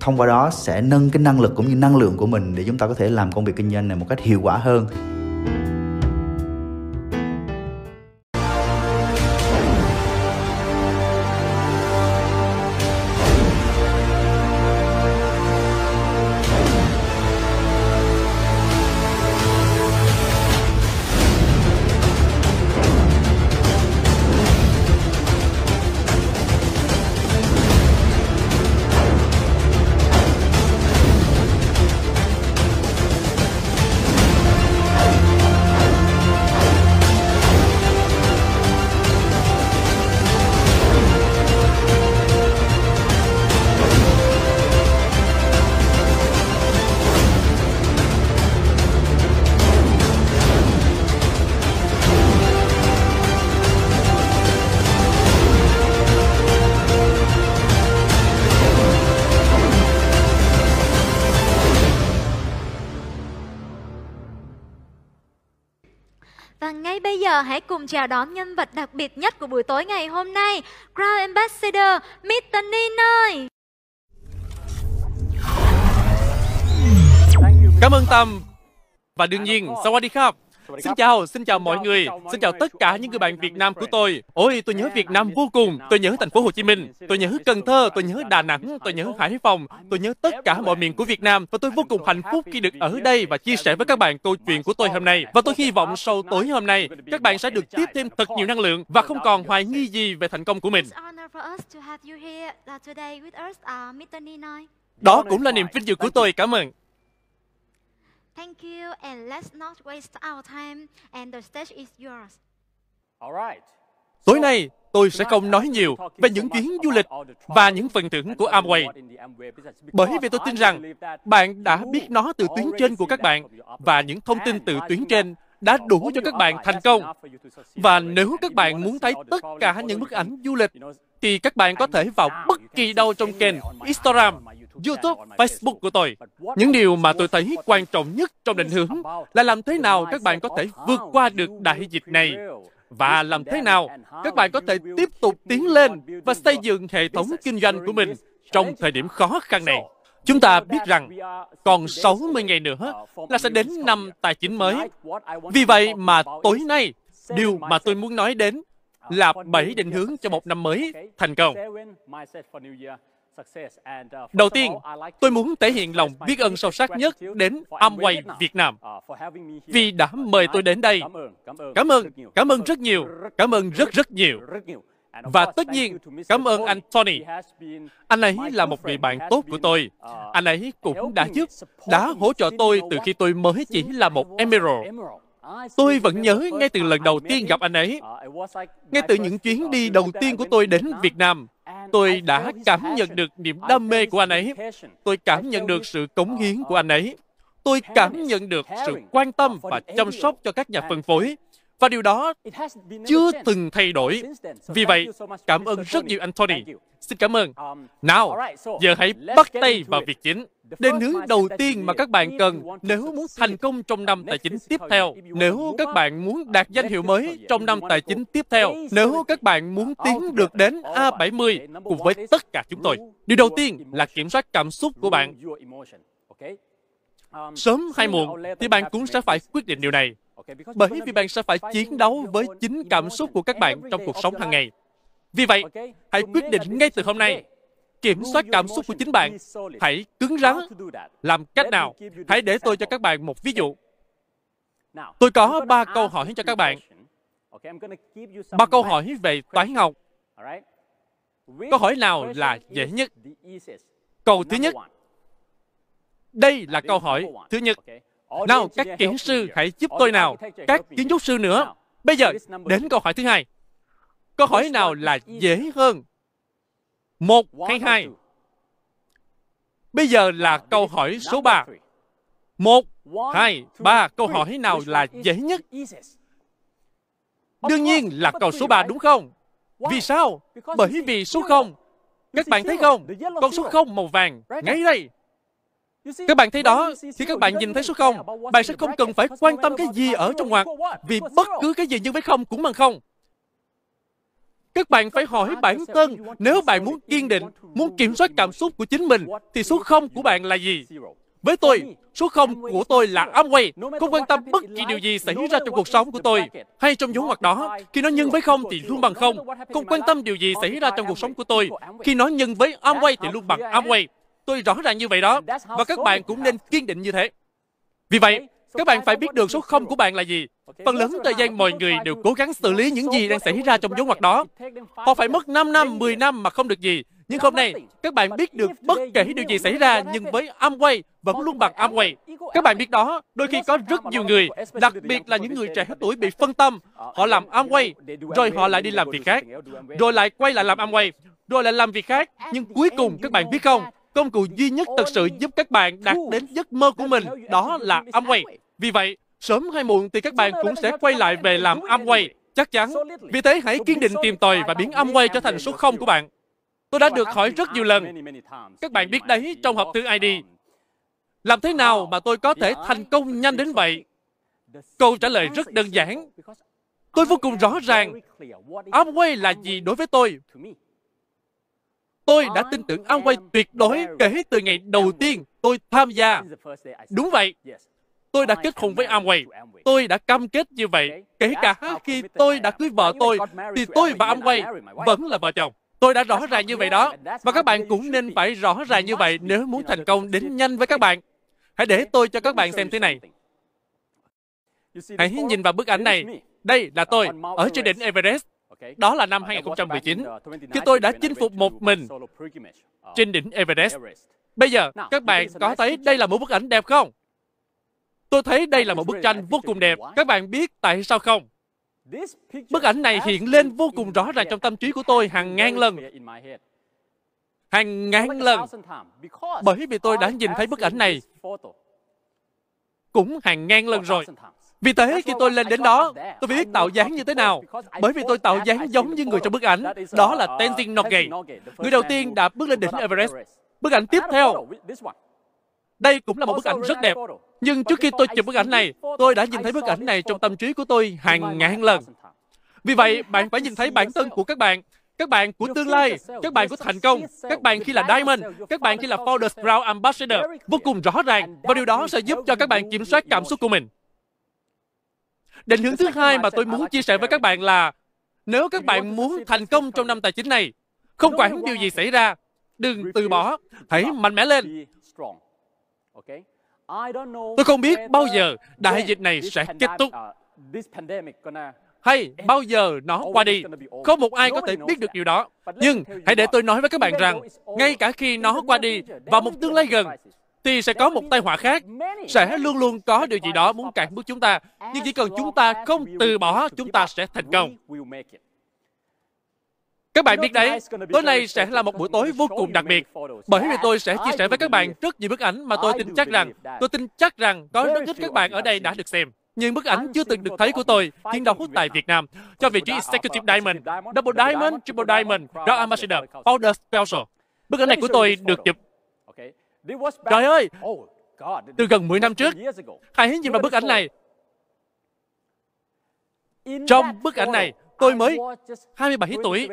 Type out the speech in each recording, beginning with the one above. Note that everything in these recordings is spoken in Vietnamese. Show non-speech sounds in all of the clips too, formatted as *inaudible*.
thông qua đó sẽ nâng cái năng lực cũng như năng lượng của mình để chúng ta có thể làm công việc kinh doanh này một cách hiệu quả hơn. Cùng chào đón nhân vật đặc biệt nhất của buổi tối ngày hôm nay, Crown Ambassador Mr. Ninoy. Cảm ơn Tâm. Và đương nhiên, Sawadee Xin chào, xin chào mọi người, xin chào tất cả những người bạn Việt Nam của tôi. Ôi, tôi nhớ Việt Nam vô cùng, tôi nhớ thành phố Hồ Chí Minh, tôi nhớ Cần Thơ, tôi nhớ Đà Nẵng, tôi nhớ Hải Phòng, tôi nhớ tất cả mọi miền của Việt Nam. Và tôi vô cùng hạnh phúc khi được ở đây và chia sẻ với các bạn câu chuyện của tôi hôm nay. Và tôi hy vọng sau tối hôm nay, các bạn sẽ được tiếp thêm thật nhiều năng lượng và không còn hoài nghi gì về thành công của mình. Đó cũng là niềm vinh dự của tôi, cảm ơn. Thank you and let's not waste our time and the stage is yours. Tối nay, tôi sẽ không nói nhiều về những chuyến du lịch và những phần thưởng của Amway. Bởi vì tôi tin rằng bạn đã biết nó từ tuyến trên của các bạn và những thông tin từ tuyến trên đã đủ cho các bạn thành công. Và nếu các bạn muốn thấy tất cả những bức ảnh du lịch, thì các bạn có thể vào bất kỳ đâu trong kênh Instagram, YouTube, Facebook của tôi. Những điều mà tôi thấy quan trọng nhất trong định hướng là làm thế nào các bạn có thể vượt qua được đại dịch này và làm thế nào các bạn có thể tiếp tục tiến lên và xây dựng hệ thống kinh doanh của mình trong thời điểm khó khăn này. Chúng ta biết rằng còn 60 ngày nữa là sẽ đến năm tài chính mới. Vì vậy mà tối nay, điều mà tôi muốn nói đến là bảy định hướng cho một năm mới thành công. Đầu tiên, tôi muốn thể hiện lòng biết ơn sâu sắc nhất đến Amway Việt Nam vì đã mời tôi đến đây. Cảm ơn, cảm ơn rất nhiều, cảm ơn rất rất nhiều. Và tất nhiên, cảm ơn anh Tony. Anh ấy là một người bạn tốt của tôi. Anh ấy cũng đã giúp, đã hỗ trợ tôi từ khi tôi mới chỉ là một Emerald. Tôi vẫn nhớ ngay từ lần đầu tiên gặp anh ấy. Ngay từ những chuyến đi đầu tiên của tôi đến Việt Nam, tôi đã cảm nhận được niềm đam mê của anh ấy. Tôi cảm nhận được sự cống hiến của anh ấy. Tôi cảm nhận được sự quan tâm và chăm sóc cho các nhà phân phối. Và điều đó chưa từng thay đổi. Vì vậy, cảm ơn rất nhiều Anthony. Xin cảm ơn. Nào, giờ hãy bắt tay vào việc chính. Định hướng đầu tiên mà các bạn cần nếu muốn thành công trong năm tài chính tiếp theo, nếu các bạn muốn đạt danh hiệu mới trong năm tài chính tiếp theo, nếu các bạn muốn tiến được đến A70 cùng với tất cả chúng tôi. Điều đầu tiên là kiểm soát cảm xúc của bạn. Sớm hay muộn thì bạn cũng sẽ phải quyết định điều này. Bởi vì bạn sẽ phải chiến đấu với chính cảm xúc của các bạn trong cuộc sống hàng ngày. Vì vậy, hãy quyết định ngay từ hôm nay kiểm soát cảm xúc của chính bạn. Hãy cứng rắn. Làm cách nào? Hãy để tôi cho các bạn một ví dụ. Tôi có ba câu hỏi cho các bạn. Ba câu hỏi về toán học. Câu hỏi nào là dễ nhất? Câu thứ nhất. Đây là câu hỏi thứ nhất. Nào, các kỹ sư hãy giúp tôi nào. Các kiến trúc sư nữa. Bây giờ, đến câu hỏi thứ hai. Câu hỏi nào là dễ hơn một hay hai? Bây giờ là câu hỏi số 3. Một hai, ba, câu hỏi nào là dễ nhất? Đương nhiên là câu số 3 đúng không? Vì sao? Bởi vì số 0. Các bạn thấy không? Con số 0 màu vàng, ngay đây. Các bạn thấy đó, khi các bạn nhìn thấy số 0, bạn sẽ không cần phải quan tâm cái gì ở trong ngoặc, vì bất cứ cái gì nhân với không cũng bằng không. Các bạn phải hỏi bản thân, nếu bạn muốn kiên định, muốn kiểm soát cảm xúc của chính mình, thì số 0 của bạn là gì? Với tôi, số 0 của tôi là Amway. không quan tâm bất kỳ điều gì xảy ra trong cuộc sống của tôi, hay trong dấu ngoặc đó, khi nó nhân với không thì luôn bằng không, không quan tâm điều gì xảy ra trong cuộc sống của tôi, khi nó nhân với Amway thì luôn bằng Amway. Tôi rõ ràng như vậy đó, và các bạn cũng nên kiên định như thế. Vì vậy, các bạn phải biết được số 0 của bạn là gì. Phần lớn thời gian mọi người đều cố gắng xử lý những gì đang xảy ra trong dấu ngoặc đó. Họ phải mất 5 năm, 10 năm mà không được gì. Nhưng hôm nay, các bạn biết được bất kể điều gì xảy ra nhưng với Amway vẫn luôn bằng Amway. Các bạn biết đó, đôi khi có rất nhiều người, đặc biệt là những người trẻ tuổi bị phân tâm. *laughs* Họ làm Amway, rồi họ lại đi làm việc khác, rồi lại quay lại làm Amway, rồi lại làm việc khác. Nhưng cuối cùng các bạn biết không, công cụ duy nhất thật sự giúp các bạn đạt đến giấc mơ của mình đó là Amway. Vì vậy, sớm hay muộn thì các bạn cũng sẽ quay lại về làm Amway. Chắc chắn. Vì thế hãy kiên định tìm tòi và biến Amway trở thành số 0 của bạn. Tôi đã được hỏi rất nhiều lần. Các bạn biết đấy trong hộp thư ID. Làm thế nào mà tôi có thể thành công nhanh đến vậy? Câu trả lời rất đơn giản. Tôi vô cùng rõ ràng. Amway là gì đối với tôi? Tôi đã tin tưởng Amway tuyệt đối kể từ ngày đầu tiên tôi tham gia. Đúng vậy. Tôi đã kết hôn với Amway. Tôi đã cam kết như vậy. Kể cả khi tôi đã cưới vợ tôi, thì tôi và Amway vẫn là vợ chồng. Tôi đã rõ ràng như vậy đó. Và các bạn cũng nên phải rõ ràng như vậy nếu muốn thành công đến nhanh với các bạn. Hãy để tôi cho các bạn xem thế này. Hãy nhìn vào bức ảnh này. Đây là tôi, ở trên đỉnh Everest. Đó là năm 2019, khi tôi đã chinh phục một mình trên đỉnh Everest. Bây giờ, các bạn có thấy đây là một bức ảnh đẹp không? Tôi thấy đây là một bức tranh vô cùng đẹp. Các bạn biết tại sao không? Bức ảnh này hiện lên vô cùng rõ ràng trong tâm trí của tôi hàng ngàn lần. Hàng ngàn lần. Bởi vì tôi đã nhìn thấy bức ảnh này cũng hàng ngàn lần rồi. Vì thế khi tôi lên đến đó, tôi biết tạo dáng như thế nào. Bởi vì tôi tạo dáng giống như người trong bức ảnh. Đó là Tenzin Norgay. Người đầu tiên đã bước lên đỉnh Everest. Bức ảnh tiếp theo. Đây cũng là một bức ảnh rất đẹp. Nhưng trước khi tôi chụp bức ảnh này, tôi đã nhìn thấy bức ảnh này trong tâm trí của tôi hàng ngàn lần. Vì vậy, bạn phải nhìn thấy bản thân của các bạn, các bạn của tương lai, các bạn của thành công, các bạn khi là Diamond, các bạn khi là Founders Brown Ambassador. Vô cùng rõ ràng và điều đó sẽ giúp cho các bạn kiểm soát cảm xúc của mình. Định hướng thứ hai mà tôi muốn chia sẻ với các bạn là nếu các bạn muốn thành công trong năm tài chính này, không quản điều gì xảy ra, đừng từ bỏ, hãy mạnh mẽ lên. Tôi không biết bao giờ đại dịch này sẽ kết thúc hay bao giờ nó qua đi. Không một ai có thể biết được điều đó. Nhưng hãy để tôi nói với các bạn rằng, ngay cả khi nó qua đi vào một tương lai gần, thì sẽ có một tai họa khác. Sẽ luôn luôn có điều gì đó muốn cản bước chúng ta. Nhưng chỉ cần chúng ta không từ bỏ, chúng ta sẽ thành công. Các bạn biết đấy, tối nay sẽ là một buổi tối vô cùng đặc biệt. Bởi vì tôi sẽ chia sẻ với các bạn rất nhiều bức ảnh mà tôi tin chắc rằng, tôi tin chắc rằng có rất ít các bạn ở đây đã được xem. Nhưng bức ảnh chưa từng được thấy của tôi chiến đấu tại Việt Nam cho vị trí Executive Diamond, Double Diamond, Triple Diamond, Grand Ambassador, Founder Special. Bức ảnh này của tôi được chụp Trời ơi! Từ gần 10 năm trước, hãy nhìn vào bức ảnh này. Trong bức ảnh này, tôi mới 27 tuổi.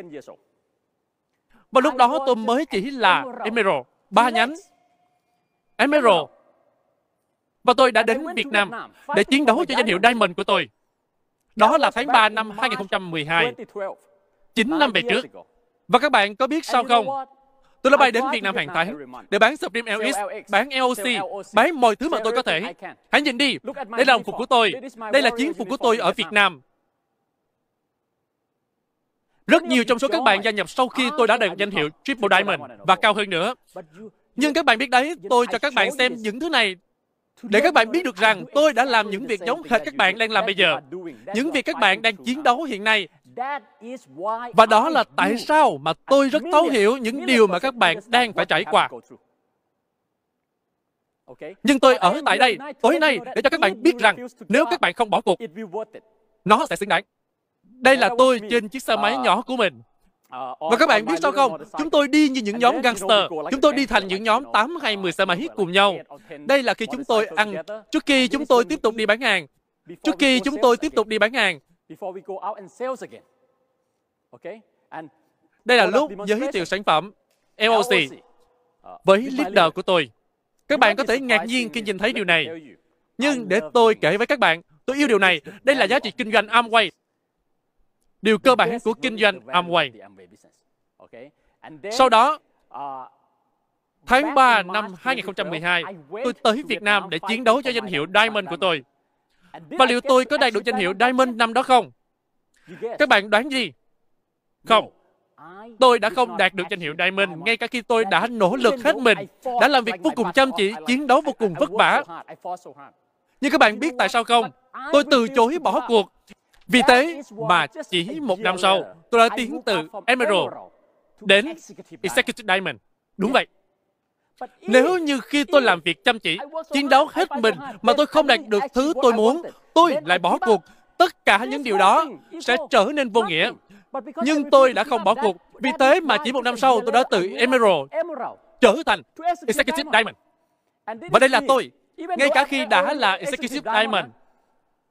Và lúc đó tôi mới chỉ là Emerald, ba nhánh. Emerald. Và tôi đã đến Việt Nam để chiến đấu cho danh hiệu Diamond của tôi. Đó là tháng 3 năm 2012. 9 năm về trước. Và các bạn có biết sao không? Tôi đã bay đến Việt Nam hàng tháng để bán Supreme LX, bán LOC, bán mọi thứ mà tôi có thể. Hãy nhìn đi, đây là đồng phục của tôi. Đây là chiến phục của tôi ở Việt Nam. Rất nhiều trong số các bạn gia nhập sau khi tôi đã đạt danh hiệu Triple Diamond và cao hơn nữa. Nhưng các bạn biết đấy, tôi cho các bạn xem những thứ này để các bạn biết được rằng tôi đã làm những việc giống hệt các bạn đang làm bây giờ. Những việc các bạn đang chiến đấu hiện nay. Và đó là tại sao mà tôi rất thấu hiểu những điều mà các bạn đang phải trải qua. Nhưng tôi ở tại đây tối nay để cho các bạn biết rằng nếu các bạn không bỏ cuộc, nó sẽ xứng đáng. Đây là tôi trên chiếc xe máy nhỏ của mình. Và các bạn biết sao không? Chúng tôi đi như những nhóm gangster. Chúng tôi đi thành những nhóm 8 hay 10 xe máy cùng nhau. Đây là khi chúng tôi ăn, trước khi chúng tôi tiếp tục đi bán hàng. Trước khi chúng tôi tiếp tục đi bán hàng. Đây là lúc giới thiệu sản phẩm LOC với leader của tôi. Các bạn có thể ngạc nhiên khi nhìn thấy điều này. Nhưng để tôi kể với các bạn, tôi yêu điều này. Đây là giá trị kinh doanh Amway. Điều cơ bản của kinh doanh Amway. Sau đó, tháng 3 năm 2012, tôi tới Việt Nam để chiến đấu cho danh hiệu Diamond của tôi. Và liệu tôi có đạt được danh hiệu Diamond năm đó không? Các bạn đoán gì? Không. Tôi đã không đạt được danh hiệu Diamond ngay cả khi tôi đã nỗ lực hết mình, đã làm việc vô cùng chăm chỉ, chiến đấu vô cùng vất vả. Nhưng các bạn biết tại sao không? Tôi từ chối bỏ cuộc. Vì thế mà chỉ một năm sau, tôi đã tiến từ Emerald đến Executive Diamond. Đúng vậy. Nếu như khi tôi làm việc chăm chỉ, chiến đấu hết mình mà tôi không đạt được thứ tôi muốn, tôi lại bỏ cuộc, tất cả những điều đó sẽ trở nên vô nghĩa. Nhưng tôi đã không bỏ cuộc. Vì thế mà chỉ một năm sau tôi đã từ Emerald trở thành Executive Diamond. Và đây là tôi. Ngay cả khi đã là Executive Diamond,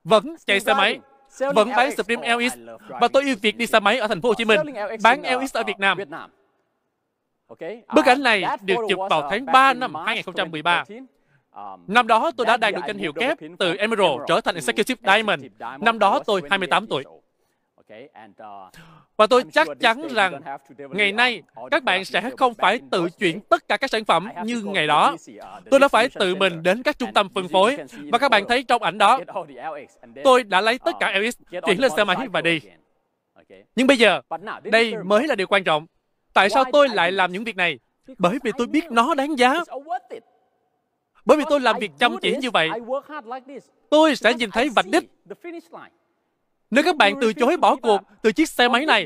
vẫn chạy xe máy, vẫn bán Supreme LX và tôi yêu việc đi xe máy ở thành phố Hồ Chí Minh, bán LX ở Việt Nam. Bức ảnh này được chụp vào tháng 3 năm 2013. Năm đó tôi đã đạt được danh hiệu kép từ Emerald trở thành Executive Diamond. Năm đó tôi 28 tuổi. Và tôi chắc chắn rằng ngày nay các bạn sẽ không phải tự chuyển tất cả các sản phẩm như ngày đó. Tôi đã phải tự mình đến các trung tâm phân phối và các bạn thấy trong ảnh đó tôi đã lấy tất cả LX chuyển lên xe máy và đi. Nhưng bây giờ, đây mới là điều quan trọng. Tại sao tôi lại làm những việc này? Bởi vì tôi biết nó đáng giá. Bởi vì tôi làm việc chăm chỉ như vậy, tôi sẽ nhìn thấy vạch đích nếu các bạn từ chối bỏ cuộc từ chiếc xe máy này,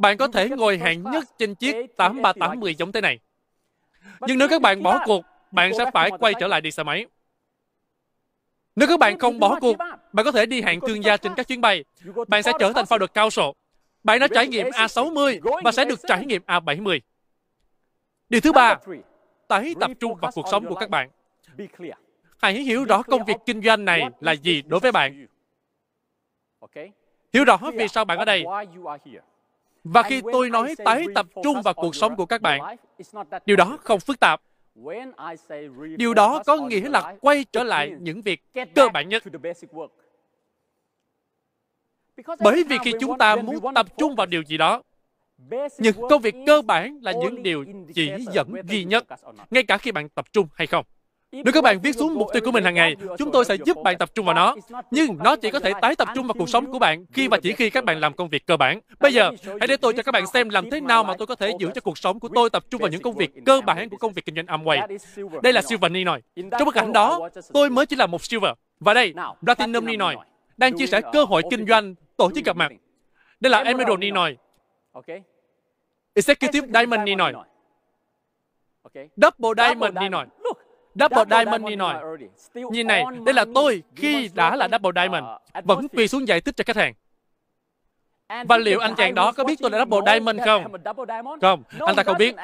bạn có thể ngồi hạng nhất trên chiếc 83810 giống thế này. Nhưng nếu các bạn bỏ cuộc, bạn sẽ phải quay trở lại đi xe máy. Nếu các bạn không bỏ cuộc, bạn có thể đi hạng thương gia trên các chuyến bay. Bạn sẽ trở thành founder cao sổ. Bạn đã trải nghiệm A60 và sẽ được trải nghiệm A70. Điều thứ ba, tái tập trung vào cuộc sống của các bạn. Hãy hiểu rõ công việc kinh doanh này là gì đối với bạn. Hiểu rõ vì sao bạn ở đây. Và khi tôi nói tái tập trung vào cuộc sống của các bạn, điều đó không phức tạp. Điều đó có nghĩa là quay trở lại những việc cơ bản nhất. Bởi vì khi chúng ta muốn tập trung vào điều gì đó, những công việc cơ bản là những điều chỉ dẫn duy nhất, ngay cả khi bạn tập trung hay không. Nếu các bạn viết xuống mục tiêu của mình hàng ngày, chúng tôi sẽ giúp bạn tập trung vào nó. Nhưng nó chỉ có thể tái tập trung vào cuộc sống của bạn khi và chỉ khi các bạn làm công việc cơ bản. Bây giờ, hãy để tôi cho các bạn xem làm thế nào mà tôi có thể giữ cho cuộc sống của tôi tập trung vào những công việc cơ bản của công việc kinh doanh Amway. Đây là Silver Ninoy. Trong bức ảnh đó, tôi mới chỉ là một Silver. Và đây, Platinum Ninoy đang chia sẻ cơ hội kinh doanh tổ chức gặp mặt. Đây là Emerald Ninoy. Executive Diamond Ninoy. Double Diamond Ninoy. Double Diamond đi nồi. Nhìn này, đây là tôi khi đã là Double Diamond, vẫn quỳ xuống giải thích cho khách hàng. Và liệu anh chàng đó có biết tôi là Double Diamond không? Không, anh ta không biết.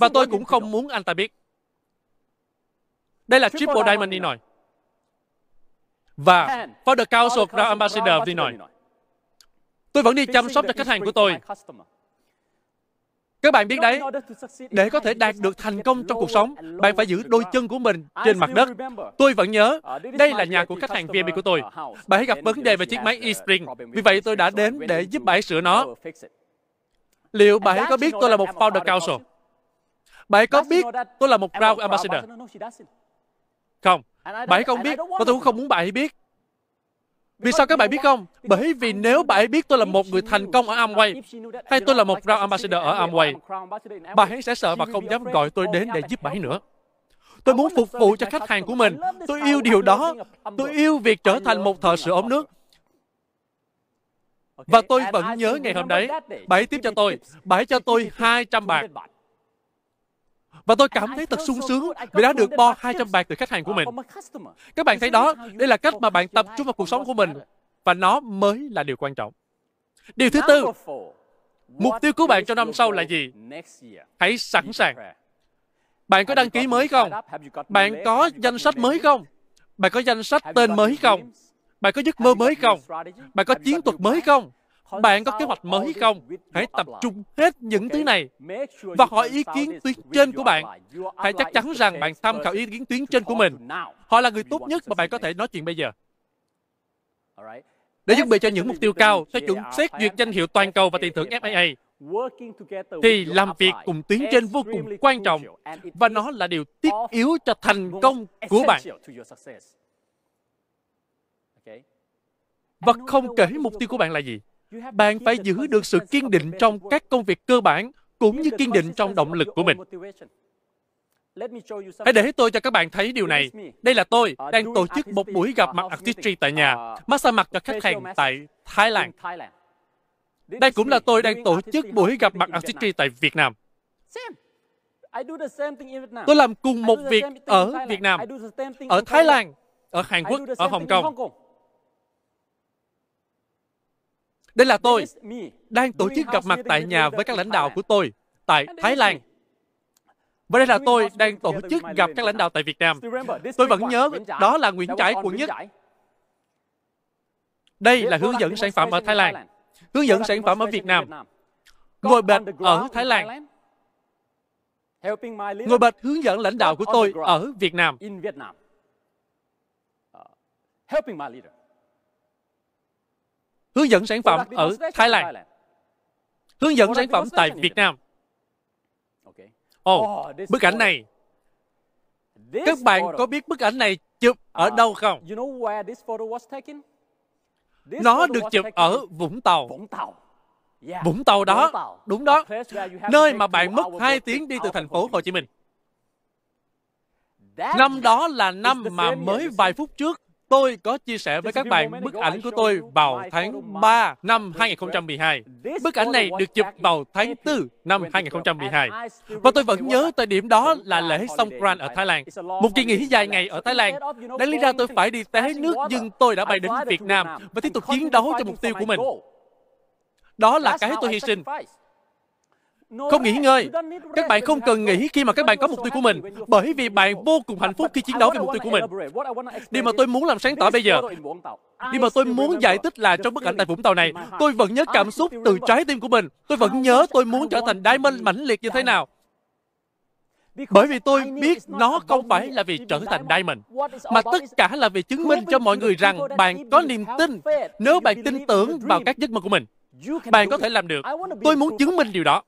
Và tôi cũng không muốn anh ta biết. Đây là Triple Diamond đi nồi. Và For the Council of Ambassador đi nồi. Tôi vẫn đi chăm sóc cho khách hàng của tôi. Các bạn biết đấy, để có thể đạt được thành công trong cuộc sống, bạn phải giữ đôi chân của mình trên mặt đất. Tôi vẫn nhớ, đây là nhà của khách hàng VIP của tôi. Bạn hãy gặp vấn đề về chiếc máy eSpring. Vì vậy tôi đã đến để giúp bạn sửa nó. Liệu bạn có biết tôi là một founder council? Bạn có biết tôi là một Crown Ambassador? Không, bạn không biết và tôi cũng không muốn bạn biết. Vì sao các bạn biết không? Bởi vì nếu bạn ấy biết tôi là một người thành công ở Amway, hay tôi là một Crown Ambassador ở Amway, bạn ấy sẽ sợ và không dám gọi tôi đến để giúp bạn ấy nữa. Tôi muốn phục vụ cho khách hàng của mình. Tôi yêu điều đó. Tôi yêu việc trở thành một thợ sửa ống nước. Và tôi vẫn nhớ ngày hôm đấy, bà ấy tiếp cho tôi, bà ấy cho tôi 200 bạc. Và tôi cảm thấy thật sung sướng vì đã được bo 200 bạc từ khách hàng của mình. Các bạn thấy đó, đây là cách mà bạn tập trung vào cuộc sống của mình. Và nó mới là điều quan trọng. Điều thứ tư, mục tiêu của bạn cho năm sau là gì? Hãy sẵn sàng. Bạn có đăng ký mới không? Bạn có danh sách mới không? Bạn có danh sách tên mới không? Bạn có giấc mơ mới không? Bạn có chiến thuật mới không? Bạn có kế hoạch mới không? Hãy tập trung hết những thứ này và hỏi ý kiến tuyến trên của bạn. Hãy chắc chắn rằng bạn tham khảo ý kiến tuyến trên của mình. Họ là người tốt nhất mà bạn có thể nói chuyện bây giờ. Để chuẩn bị cho những mục tiêu cao, theo chuẩn xét duyệt danh hiệu toàn cầu và tiền thưởng FAA, thì làm việc cùng tuyến trên vô cùng quan trọng và nó là điều thiết yếu cho thành công của bạn. Và không kể mục tiêu của bạn là gì, bạn phải giữ được sự kiên định trong các công việc cơ bản cũng như kiên định trong động lực của mình. Hãy để tôi cho các bạn thấy điều này. Đây là tôi đang tổ chức một buổi gặp mặt artistry tại nhà, massage mặt cho khách hàng tại Thái Lan. Đây cũng là tôi đang tổ chức buổi gặp mặt artistry tại Việt Nam. Tôi làm cùng một việc ở Việt Nam, ở Thái Lan, ở Hàn Quốc, ở Hồng Kông. Đây là tôi đang tổ chức gặp mặt tại nhà với các lãnh đạo của tôi tại Thái Lan. Và đây là tôi đang tổ chức gặp các lãnh đạo tại Việt Nam. Tôi vẫn nhớ đó là Nguyễn Trãi, quận nhất. Đây là hướng dẫn sản phẩm ở Thái Lan. Hướng dẫn sản phẩm ở Việt Nam. Ngồi bệt ở Thái Lan. Ngồi bệt hướng dẫn lãnh đạo của tôi ở Việt Nam. Hướng dẫn sản phẩm ở Thái Lan. Hướng dẫn sản phẩm tại Việt Nam. Ồ, oh, bức ảnh này. Các bạn có biết bức ảnh này chụp ở đâu không? Nó được chụp ở Vũng Tàu. Vũng Tàu đó, đúng đó, nơi mà bạn mất 2 tiếng đi từ thành phố Hồ Chí Minh. Năm đó là năm mà mới vài phút trước Tôi có chia sẻ với các bạn bức ảnh của tôi vào tháng 3 năm 2012. Bức ảnh này được chụp vào tháng 4 năm 2012. Và tôi vẫn nhớ thời điểm đó là lễ Songkran ở Thái Lan. Một kỳ nghỉ dài ngày ở Thái Lan. Đáng lý ra tôi phải đi té nước nhưng tôi đã bay đến Việt Nam và tiếp tục chiến đấu cho mục tiêu của mình. Đó là cái tôi hy sinh. Không nghỉ ngơi. Các bạn không cần nghĩ khi mà các bạn có mục tiêu của mình, bởi vì bạn vô cùng hạnh phúc khi chiến đấu về mục tiêu của mình. Điều mà tôi muốn làm sáng tỏ bây giờ, điều mà tôi muốn giải thích là trong bức ảnh tại Vũng Tàu này, tôi vẫn nhớ cảm xúc từ trái tim của mình. Tôi vẫn nhớ tôi muốn trở thành Diamond mãnh liệt như thế nào. Bởi vì tôi biết nó không phải là vì trở thành Diamond, mà tất cả là vì chứng minh cho mọi người rằng bạn có niềm tin nếu bạn tin tưởng vào các giấc mơ của mình. Bạn có thể làm được. Tôi muốn chứng minh điều đó.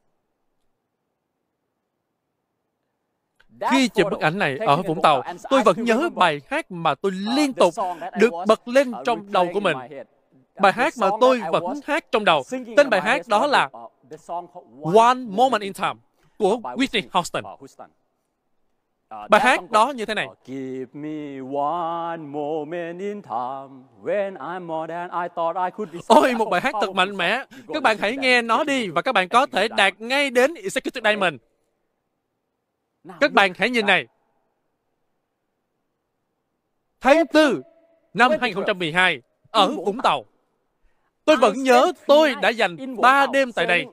Khi chụp bức ảnh này ở Vũng Tàu, tôi vẫn nhớ bài hát mà tôi liên tục được bật lên trong đầu của mình. Bài hát mà tôi vẫn hát trong đầu. Tên bài hát đó là One Moment in Time của Whitney Houston. Bài hát đó như thế này. Ôi, một bài hát thật mạnh mẽ. Các bạn hãy nghe nó đi và các bạn có thể đạt ngay đến Executive Diamond. Các bạn hãy nhìn này. Tháng 4 năm 2012 ở Vũng Tàu. Tôi vẫn nhớ tôi đã dành 3 đêm tại đây.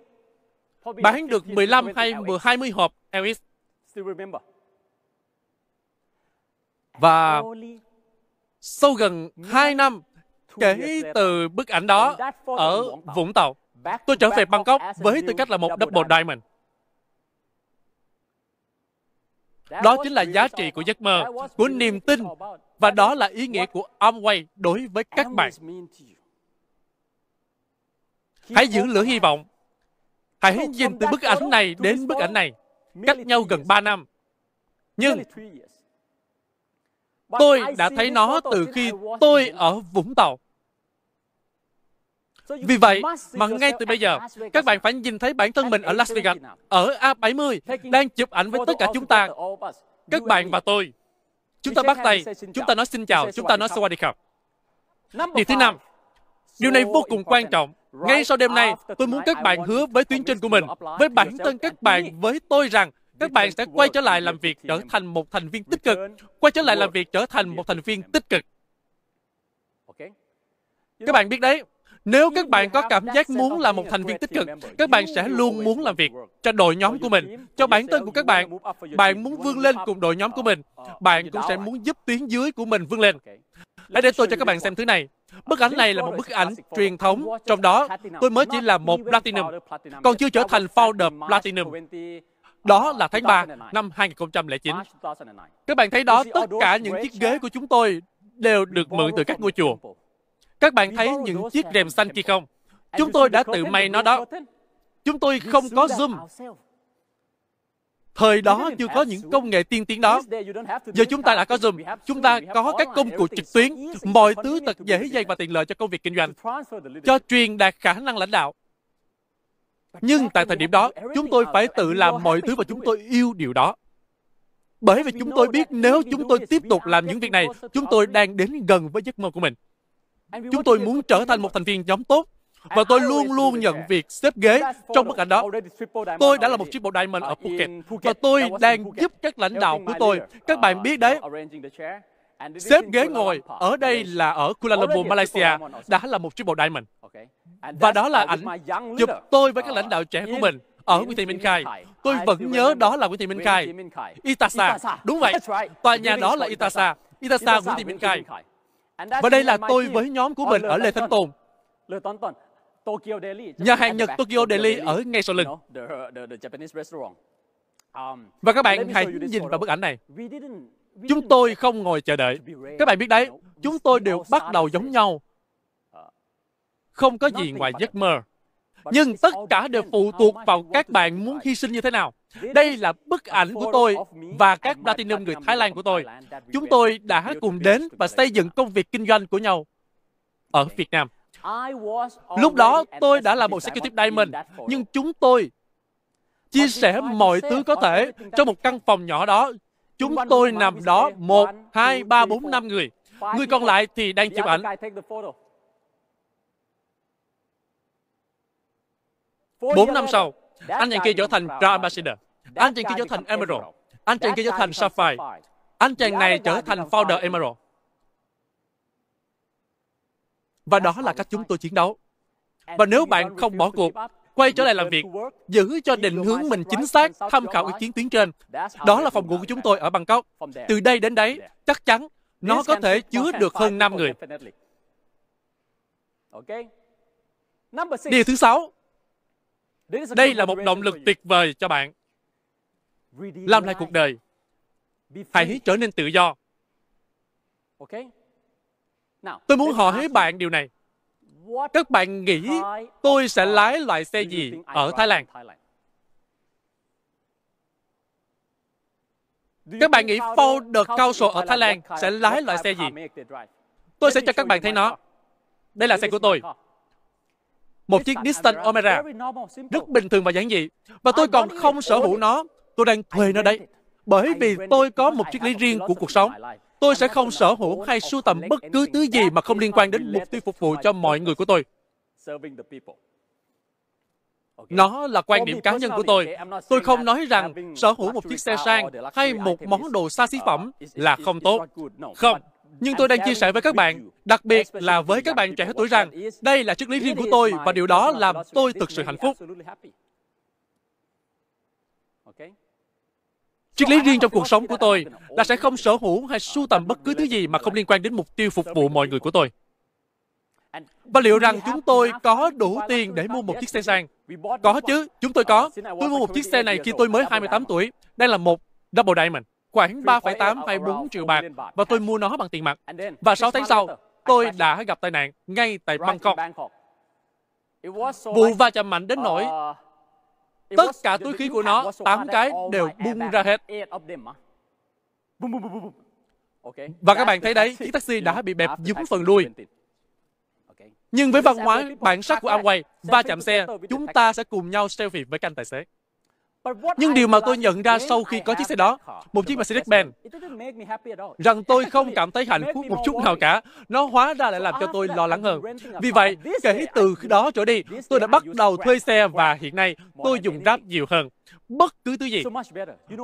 Bán được 15 hay 20 hộp LX. Và sau gần 2 năm kể từ bức ảnh đó ở Vũng Tàu, tôi trở về Bangkok với tư cách là một double diamond. Đó chính là giá trị của giấc mơ, của niềm tin, và đó là ý nghĩa của Amway đối với các bạn. Hãy giữ lửa hy vọng. Hãy nhìn từ bức ảnh này đến bức ảnh này, cách nhau gần 3 năm. Nhưng tôi đã thấy nó từ khi tôi ở Vũng Tàu. Vì vậy mà ngay từ bây giờ, các bạn phải nhìn thấy bản thân mình ở Las Vegas, ở A70, đang chụp ảnh với tất cả chúng ta. Các bạn và tôi. Chúng ta bắt tay, chúng ta nói xin chào, chúng ta nói Sawadee Điều thứ năm, điều này vô cùng quan trọng. Ngay sau đêm nay, tôi muốn các bạn hứa với tuyến trên của mình, với bản thân các bạn, với tôi rằng các bạn sẽ quay trở lại làm việc trở thành một thành viên tích cực, quay trở lại làm việc trở thành một thành viên tích cực. Các bạn biết đấy, nếu các bạn có cảm giác muốn là một thành viên tích cực, các bạn sẽ luôn muốn làm việc cho đội nhóm của mình, cho bản thân của các bạn. Bạn muốn vươn lên cùng đội nhóm của mình. Bạn cũng sẽ muốn giúp tuyến dưới của mình vươn lên. Hãy để tôi cho các bạn xem thứ này. Bức ảnh này là một bức ảnh truyền thống, trong đó tôi mới chỉ là một Platinum, còn chưa trở thành Founder Platinum. Đó là tháng 3 năm 2009. Các bạn thấy đó, tất cả những chiếc ghế của chúng tôi đều được mượn từ các ngôi chùa. Các bạn thấy những chiếc rèm xanh kia không? Chúng tôi đã tự may nó đó. Chúng tôi không có Zoom. Thời đó chưa có những công nghệ tiên tiến đó. Giờ chúng ta đã có Zoom. Chúng ta có các công cụ trực tuyến. Mọi thứ thật dễ dàng và tiện lợi cho công việc kinh doanh. Cho truyền đạt khả năng lãnh đạo. Nhưng tại thời điểm đó, chúng tôi phải tự làm mọi thứ và chúng tôi yêu điều đó. Bởi vì chúng tôi biết nếu chúng tôi tiếp tục làm những việc này, chúng tôi đang đến gần với giấc mơ của mình. Chúng tôi muốn trở thành một thành viên nhóm tốt. Và tôi luôn luôn nhận việc xếp ghế trong bức ảnh đó. Tôi đã là một triple diamond ở Phuket. và tôi đang giúp các lãnh đạo của tôi. Các bạn biết đấy, xếp ghế ngồi ở đây là ở Kuala Lumpur, Malaysia. Đã là một triple diamond. Và đó là ảnh chụp tôi với các lãnh đạo trẻ của mình ở Nguyễn Thị Minh Khai. Tôi vẫn nhớ đó là Nguyễn Thị Minh Khai. Itasa, đúng vậy. Tòa nhà đó là Itasa. Itasa. Nguyễn Thị Minh Khai. Và đây là tôi với nhóm của mình ở Lê Thánh Tồn. Nhà hàng Nhật Tokyo Delhi ở ngay sau lưng. Và các bạn hãy nhìn vào bức ảnh này. Chúng tôi không ngồi chờ đợi. Các bạn biết đấy, chúng tôi đều bắt đầu giống nhau. Không có gì ngoài giấc mơ. Nhưng tất cả đều phụ thuộc vào các bạn muốn hy sinh như thế nào. Đây là bức ảnh của tôi và các Platinum người Thái Lan của tôi. Chúng tôi đã cùng đến và xây dựng công việc kinh doanh của nhau ở Việt Nam. Lúc đó tôi đã là một Executive Diamond, nhưng chúng tôi chia sẻ mọi thứ có thể trong một căn phòng nhỏ đó. Chúng tôi nằm đó một, hai, ba, bốn, năm người. Người còn lại thì đang chụp ảnh. Bốn năm sau, anh chàng kia trở thành Grand Ambassador. Anh chàng kia trở thành Emerald. Anh chàng kia trở thành Sapphire. Anh chàng này trở thành Founder Emerald. Và đó là cách chúng tôi chiến đấu. Và nếu bạn không bỏ cuộc, quay trở lại làm việc, giữ cho định hướng mình chính xác, tham khảo ý kiến tuyến trên. Đó là phòng ngủ của chúng tôi ở Bangkok. Từ đây đến đấy, chắc chắn nó có thể chứa được hơn 5 người. Điều thứ sáu, đây là một động lực tuyệt vời cho bạn. Làm lại cuộc đời. Hãy trở nên tự do. Tôi muốn hỏi bạn điều này. Các bạn nghĩ tôi sẽ lái loại xe gì ở Thái Lan? Các bạn nghĩ Ford The Council ở Thái Lan sẽ lái loại xe gì? Tôi sẽ cho các bạn thấy nó. Đây là xe của tôi. Một chiếc Nissan Omera. Rất bình thường và giản dị. Và tôi còn không sở hữu nó. Tôi đang thuê nó đấy. Bởi vì tôi có một triết lý riêng của cuộc sống. Tôi sẽ không sở hữu hay sưu tầm bất cứ thứ gì mà không liên quan đến mục tiêu phục vụ cho mọi người của tôi. Nó là quan điểm cá nhân của tôi. Tôi không nói rằng sở hữu một chiếc xe sang hay một món đồ xa xí phẩm là không tốt. Không. Nhưng tôi đang chia sẻ với các bạn, đặc biệt là với các bạn trẻ tuổi rằng đây là triết lý riêng của tôi và điều đó làm tôi thực sự hạnh phúc. Triết lý riêng trong cuộc sống của tôi là sẽ không sở hữu hay sưu tầm bất cứ thứ gì mà không liên quan đến mục tiêu phục vụ mọi người của tôi. Và liệu rằng chúng tôi có đủ tiền để mua một chiếc xe sang? Có chứ, chúng tôi có. Tôi mua một chiếc xe này khi tôi mới 28 tuổi. Đây là một Double Diamond, khoảng 3,8 hay 4 triệu bạc. Và tôi mua nó bằng tiền mặt. Và 6 tháng sau, tôi đã gặp tai nạn ngay tại Bangkok. Vụ va chạm mạnh đến nỗi tất cả túi khí của nó, 8 cái đều bung ra hết. Và các bạn thấy đấy, chiếc taxi đã bị bẹp dúm phần đuôi. Nhưng với văn hóa bản sắc của Amway, va chạm xe, chúng ta sẽ cùng nhau selfie với canh tài xế. Nhưng điều mà tôi nhận ra sau khi có chiếc xe đó, một chiếc Mercedes-Benz, rằng tôi không cảm thấy hạnh phúc một chút nào cả. Nó hóa ra lại làm cho tôi lo lắng hơn. Vì vậy, kể từ đó trở đi, tôi đã bắt đầu thuê xe và hiện nay tôi dùng Grab nhiều hơn. Bất cứ thứ gì.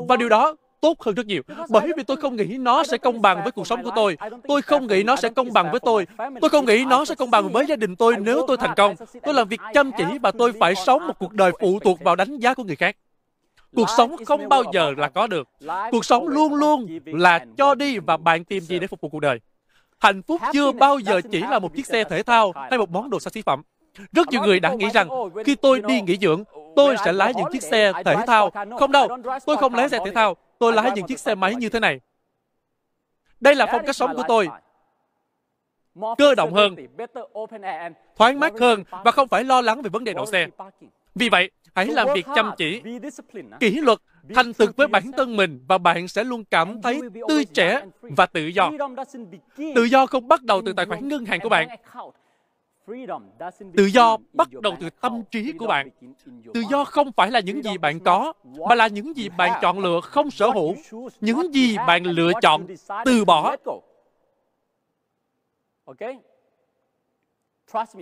Và điều đó tốt hơn rất nhiều. Bởi vì tôi không nghĩ nó sẽ công bằng với cuộc sống của tôi. Tôi không nghĩ nó sẽ công bằng với tôi. Tôi không nghĩ nó sẽ công bằng với gia đình tôi nếu tôi thành công. Tôi làm việc chăm chỉ và tôi phải sống một cuộc đời phụ thuộc vào đánh giá của người khác. Cuộc sống không bao giờ là có được. Cuộc sống luôn luôn là cho đi và bạn tìm gì để phục vụ cuộc đời. Hạnh phúc chưa bao giờ chỉ là một chiếc xe thể thao hay một món đồ xa xỉ phẩm. Rất nhiều người đã nghĩ rằng khi tôi đi nghỉ dưỡng, tôi sẽ lái những chiếc xe thể thao. Không đâu, tôi không lái xe thể thao. Tôi lái những chiếc xe máy như thế này. Đây là phong cách sống của tôi. Cơ động hơn, thoáng mát hơn và không phải lo lắng về vấn đề đậu xe. Vì vậy, hãy làm việc chăm chỉ, kỷ luật, thành thực với bản thân mình và bạn sẽ luôn cảm thấy tươi trẻ và tự do. Tự do không bắt đầu từ tài khoản ngân hàng của bạn. Tự do bắt đầu từ tâm trí của bạn. Tự do không phải là những gì bạn có, mà là những gì bạn chọn lựa không sở hữu, những gì bạn lựa chọn từ bỏ.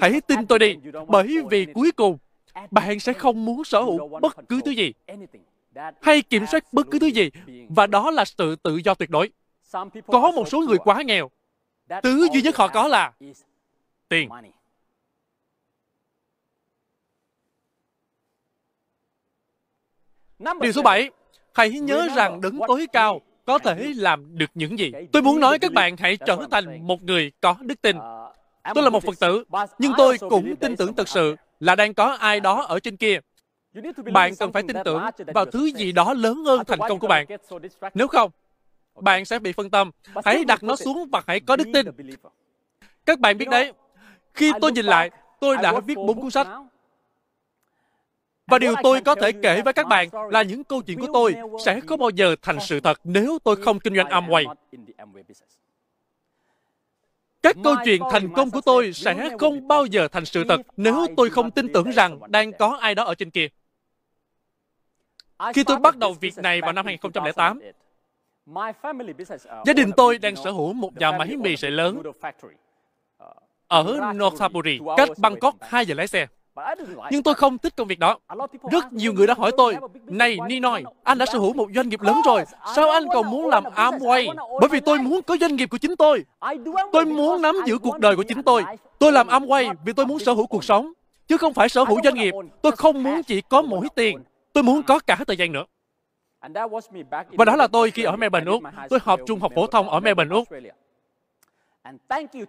Hãy tin tôi đi, bởi vì cuối cùng bạn sẽ không muốn sở hữu bất cứ thứ gì, hay kiểm soát bất cứ thứ gì, và đó là sự tự do tuyệt đối. Có một số người quá nghèo. Thứ duy nhất họ có là tiền. Điều số 7 hãy nhớ rằng đứng tối cao có thể làm được những gì. Tôi muốn nói các bạn hãy trở thành một người có đức tin. Tôi là một phật tử, nhưng tôi cũng tin tưởng thật sự là đang có ai đó ở trên kia. Bạn cần phải tin tưởng vào thứ gì đó lớn hơn thành công của bạn. Nếu không, bạn sẽ bị phân tâm. Hãy đặt nó xuống và hãy có đức tin. Các bạn biết đấy, khi tôi nhìn lại, tôi đã viết bốn cuốn sách. Và điều tôi có thể kể với các bạn là những câu chuyện của tôi sẽ không bao giờ thành sự thật nếu tôi không kinh doanh Amway. Các câu chuyện thành công của tôi sẽ không bao giờ thành sự thật nếu tôi không tin tưởng rằng đang có ai đó ở trên kia. Khi tôi bắt đầu việc này vào năm 2008, gia đình tôi đang sở hữu một nhà máy mì sợi lớn ở Nonthaburi, cách Bangkok 2 giờ lái xe. Nhưng tôi không thích công việc đó. Rất nhiều người đã hỏi tôi, Này Ninoy, anh đã sở hữu một doanh nghiệp lớn rồi, sao anh còn muốn làm Amway? Bởi vì tôi muốn có doanh nghiệp của chính tôi. Tôi muốn nắm giữ cuộc đời của chính tôi. Tôi làm Amway vì tôi muốn sở hữu cuộc sống, chứ không phải sở hữu doanh nghiệp. Tôi không muốn chỉ có mỗi tiền, tôi muốn có cả thời gian nữa. Và đó là tôi khi ở Melbourne, Úc. Tôi học trung học phổ thông ở Melbourne, Úc.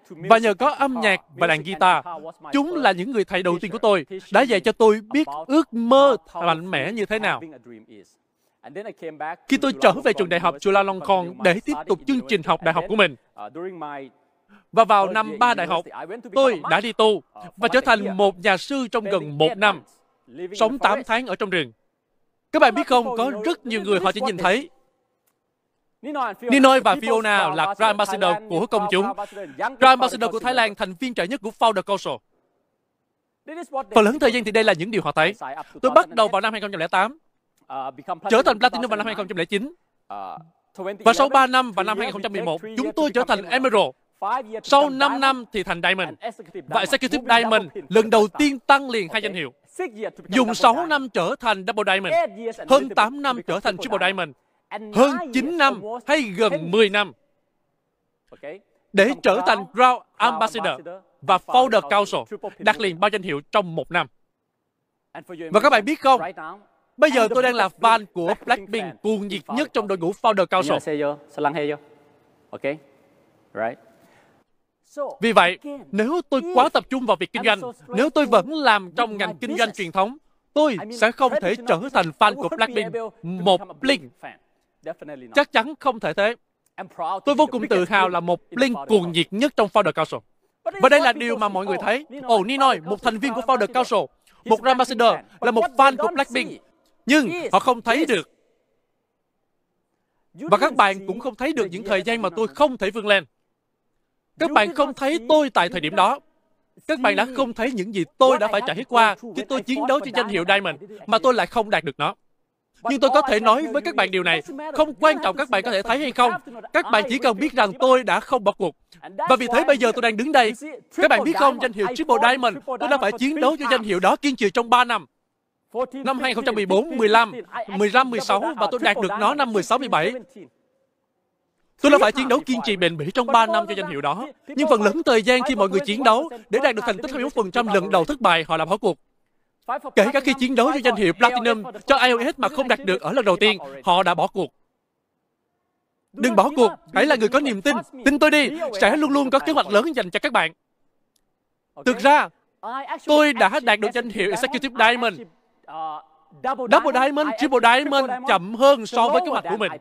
Và nhờ có âm nhạc và đàn guitar, chúng là những người thầy đầu tiên của tôi, đã dạy cho tôi biết ước mơ mạnh mẽ như thế nào. Khi tôi trở về trường đại học Chulalongkorn để tiếp tục chương trình học đại học của mình, và vào năm ba đại học, tôi đã đi tu và trở thành một nhà sư trong gần một năm, sống 8 tháng ở trong rừng. Các bạn biết không, có rất nhiều người họ chỉ nhìn thấy Ninoy và Fiona là Grand Ambassador của công chúng. Grand Ambassador của Thái Lan, thành viên trẻ nhất của Founder Council. Phần lớn thời gian thì đây là những điều họ thấy. Tôi bắt đầu vào năm 2008, trở thành Platinum vào năm 2009. Và sau 3 năm vào năm 2011, chúng tôi trở thành Emerald. Sau 5 năm thì thành Diamond. Và Executive Diamond lần đầu tiên tăng liền hai danh hiệu. Dùng 6 năm trở thành Double Diamond, hơn 8 năm trở thành Triple Diamond, hơn 9 năm hay gần 10 năm? Để trở thành Ground Ambassador và Founder Council, đạt liền ba danh hiệu trong một năm. Và các bạn biết không, bây giờ tôi đang là fan của Blackpink cuồng nhiệt nhất trong đội ngũ Founder Council. Vì vậy, nếu tôi quá tập trung vào việc kinh doanh, nếu tôi vẫn làm trong ngành kinh doanh truyền thống, tôi sẽ không thể trở thành fan của Blackpink, một Blink Chắc chắn không thể thế. Tôi vô cùng tự hào là một Blink cuồng nhiệt nhất trong Founder Council. Và đây là điều mà mọi người thấy. Ồ, oh, Ninoy, một thành viên của Founder Council, một ambassador, là một fan của Blackpink. Nhưng họ không thấy được. Và các bạn cũng không thấy được những thời gian mà tôi không thể vươn lên. Các bạn không thấy tôi tại thời điểm đó. Các bạn đã không thấy những gì tôi đã phải trải qua khi tôi chiến đấu cho danh hiệu Diamond, mà tôi lại không đạt được nó. Nhưng tôi có thể nói với các bạn điều này, không quan trọng các bạn có thể thấy hay không. Các bạn chỉ cần biết rằng tôi đã không bỏ cuộc. Và vì thế bây giờ tôi đang đứng đây. Các bạn biết không, danh hiệu Triple Diamond, tôi đã phải chiến đấu cho danh hiệu đó kiên trì trong 3 năm. Năm 2014, 15, 15, 16 và tôi đạt được nó năm 16, 17. Tôi đã phải chiến đấu kiên trì bền bỉ trong 3 năm cho danh hiệu đó. Nhưng phần lớn thời gian khi mọi người chiến đấu để đạt được thành tích 21% lần đầu thất bại, họ làm bỏ cuộc. Kể cả khi chiến đấu cho danh hiệu Platinum cho iOS mà không đạt được ở lần đầu tiên, họ đã bỏ cuộc. Đừng bỏ cuộc, hãy là người có niềm tin. Tin tôi đi, sẽ luôn luôn có kế hoạch lớn dành cho các bạn. Thực ra, tôi đã đạt được danh hiệu Executive Diamond. Double Diamond, Triple Diamond chậm hơn so với kế hoạch của mình.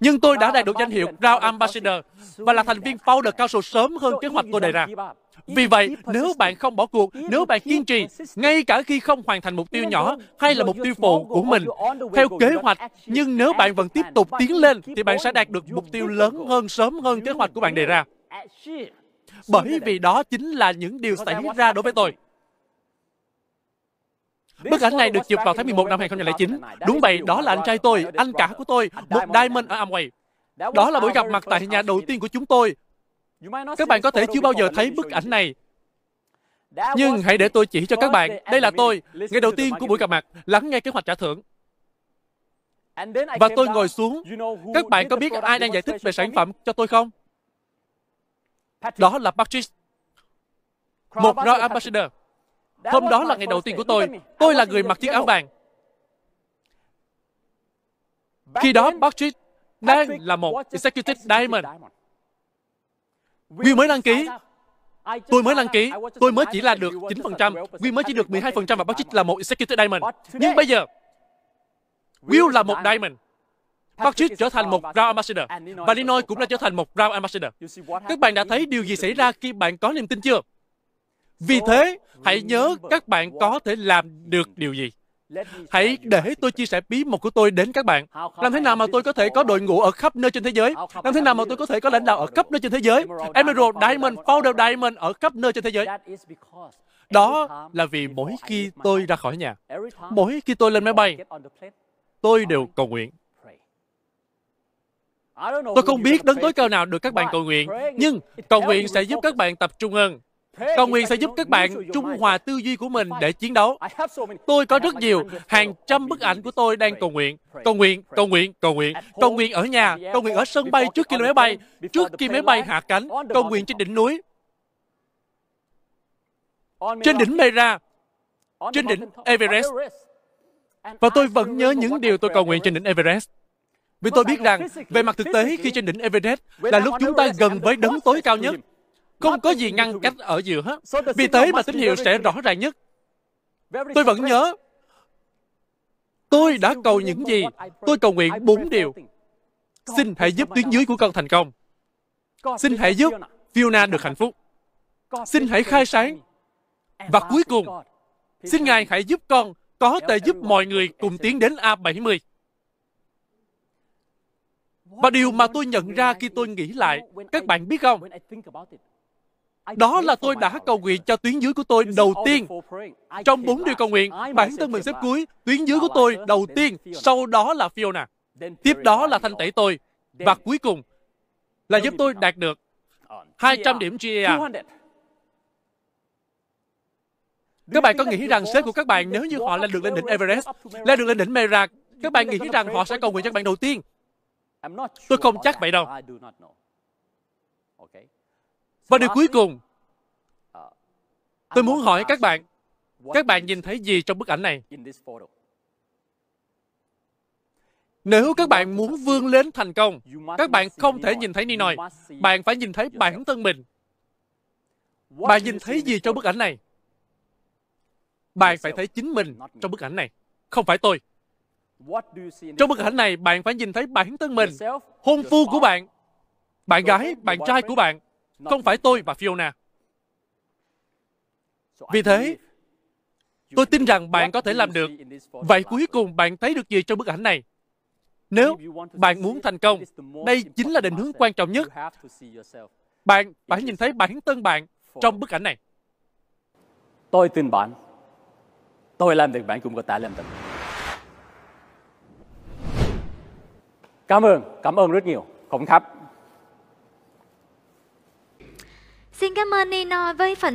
Nhưng tôi đã đạt được danh hiệu Crown Ambassador và là thành viên founder cao số sớm hơn kế hoạch tôi đề ra. Vì vậy, nếu bạn không bỏ cuộc, nếu bạn kiên trì, ngay cả khi không hoàn thành mục tiêu nhỏ hay là mục tiêu phụ của mình theo kế hoạch, nhưng nếu bạn vẫn tiếp tục tiến lên, thì bạn sẽ đạt được mục tiêu lớn hơn sớm hơn kế hoạch của bạn đề ra. Bởi vì đó chính là những điều xảy ra đối với tôi. Bức ảnh này được chụp vào tháng 11 năm 2009. Đúng vậy, đó là anh trai tôi, anh cả của tôi, một diamond ở Amway. Đó là buổi gặp mặt tại nhà đầu tiên của chúng tôi. Các bạn có thể chưa bao giờ thấy bức ảnh này. Nhưng hãy để tôi chỉ cho các bạn. Đây là tôi, ngày đầu tiên của buổi gặp mặt, lắng nghe kế hoạch trả thưởng. Và tôi ngồi xuống. Các bạn có biết ai đang giải thích về sản phẩm cho tôi không? Đó là Patrick, một Royal Ambassador. Hôm đó là ngày đầu tiên của tôi. Tôi là người mặc chiếc áo vàng. Khi đó, Patrick đang là một Executive Diamond. Will mới đăng ký. Tôi mới đăng ký. Tôi mới chỉ là được 9%. Will mới chỉ được 12% và Patrick là một Executive Diamond. Nhưng bây giờ, Will là một Diamond. Patrick trở thành một Brown Ambassador và Linoy cũng đã trở thành một Brown Ambassador. Các bạn đã thấy điều gì xảy ra khi bạn có niềm tin chưa? Vì thế, hãy nhớ các bạn có thể làm được điều gì. Hãy để tôi chia sẻ bí mật của tôi đến các bạn. Làm thế nào mà tôi có thể có đội ngũ ở khắp nơi trên thế giới? Làm thế nào mà tôi có thể có lãnh đạo ở khắp nơi trên thế giới? Emerald Diamond, Founder Diamond ở khắp nơi trên thế giới. Đó là vì mỗi khi tôi ra khỏi nhà, mỗi khi tôi lên máy bay, tôi đều cầu nguyện. Tôi không biết đấng tối cao nào được các bạn cầu nguyện, nhưng *laughs* cầu nguyện sẽ giúp các bạn tập trung hơn. Cầu nguyện sẽ giúp các bạn trung hòa tư duy của mình để chiến đấu. Tôi có rất nhiều, hàng trăm bức ảnh của tôi đang cầu nguyện. Cầu nguyện, cầu nguyện, cầu nguyện. Cầu nguyện ở nhà, cầu nguyện ở sân bay trước khi máy bay, trước khi máy bay hạ cánh, cầu nguyện trên đỉnh núi. Trên đỉnh Mera, trên đỉnh Everest. Và tôi vẫn nhớ những điều tôi cầu nguyện trên đỉnh Everest. Vì tôi biết rằng, về mặt thực tế, khi trên đỉnh Everest là lúc chúng ta gần với đấng tối cao nhất. Không có gì ngăn cách ở giữa hết. Vì thế mà tín hiệu sẽ rõ ràng nhất. Tôi vẫn nhớ, tôi đã cầu những gì? Tôi cầu nguyện bốn điều. Xin hãy giúp tuyến dưới của con thành công. Xin hãy giúp Fiona được hạnh phúc. Xin hãy khai sáng. Và cuối cùng, xin Ngài hãy giúp con có thể giúp mọi người cùng tiến đến A70. Và điều mà tôi nhận ra khi tôi nghĩ lại, các bạn biết không? Đó là tôi đã cầu nguyện cho tuyến dưới của tôi đầu tiên. Trong bốn điều cầu nguyện, bản thân mình xếp cuối, tuyến dưới của tôi đầu tiên, sau đó là Fiona. Tiếp đó là thanh tẩy tôi. Và cuối cùng là giúp tôi đạt được 200 điểm GAA. Các bạn có nghĩ rằng sếp của các bạn nếu như họ lên được lên đỉnh Everest, lên được lên đỉnh Mera, các bạn nghĩ rằng họ sẽ cầu nguyện cho các bạn đầu tiên? Tôi không chắc vậy đâu. Và điều cuối cùng, tôi muốn hỏi các bạn, các bạn nhìn thấy gì trong bức ảnh này? Nếu các bạn muốn vươn lên thành công, các bạn không thể nhìn thấy Ninoy. Bạn phải nhìn thấy bản thân mình. Bạn nhìn thấy gì trong bức ảnh này? Bạn phải thấy chính mình trong bức ảnh này, không phải tôi. Trong bức ảnh này, bạn phải nhìn thấy bản thân mình, hôn phu của bạn, bạn gái, bạn trai của bạn, không phải tôi và Fiona. Vì thế, tôi tin rằng bạn có thể làm được. Vậy cuối cùng bạn thấy được gì trong bức ảnh này? Nếu bạn muốn thành công, đây chính là định hướng quan trọng nhất. Bạn phải nhìn thấy bản thân bạn trong bức ảnh này. Tôi tin bạn. Tôi làm được bạn cũng có thể làm được. Cảm ơn, cảm ơn rất nhiều. Khổng khắp. Xin cảm ơn Nino với phần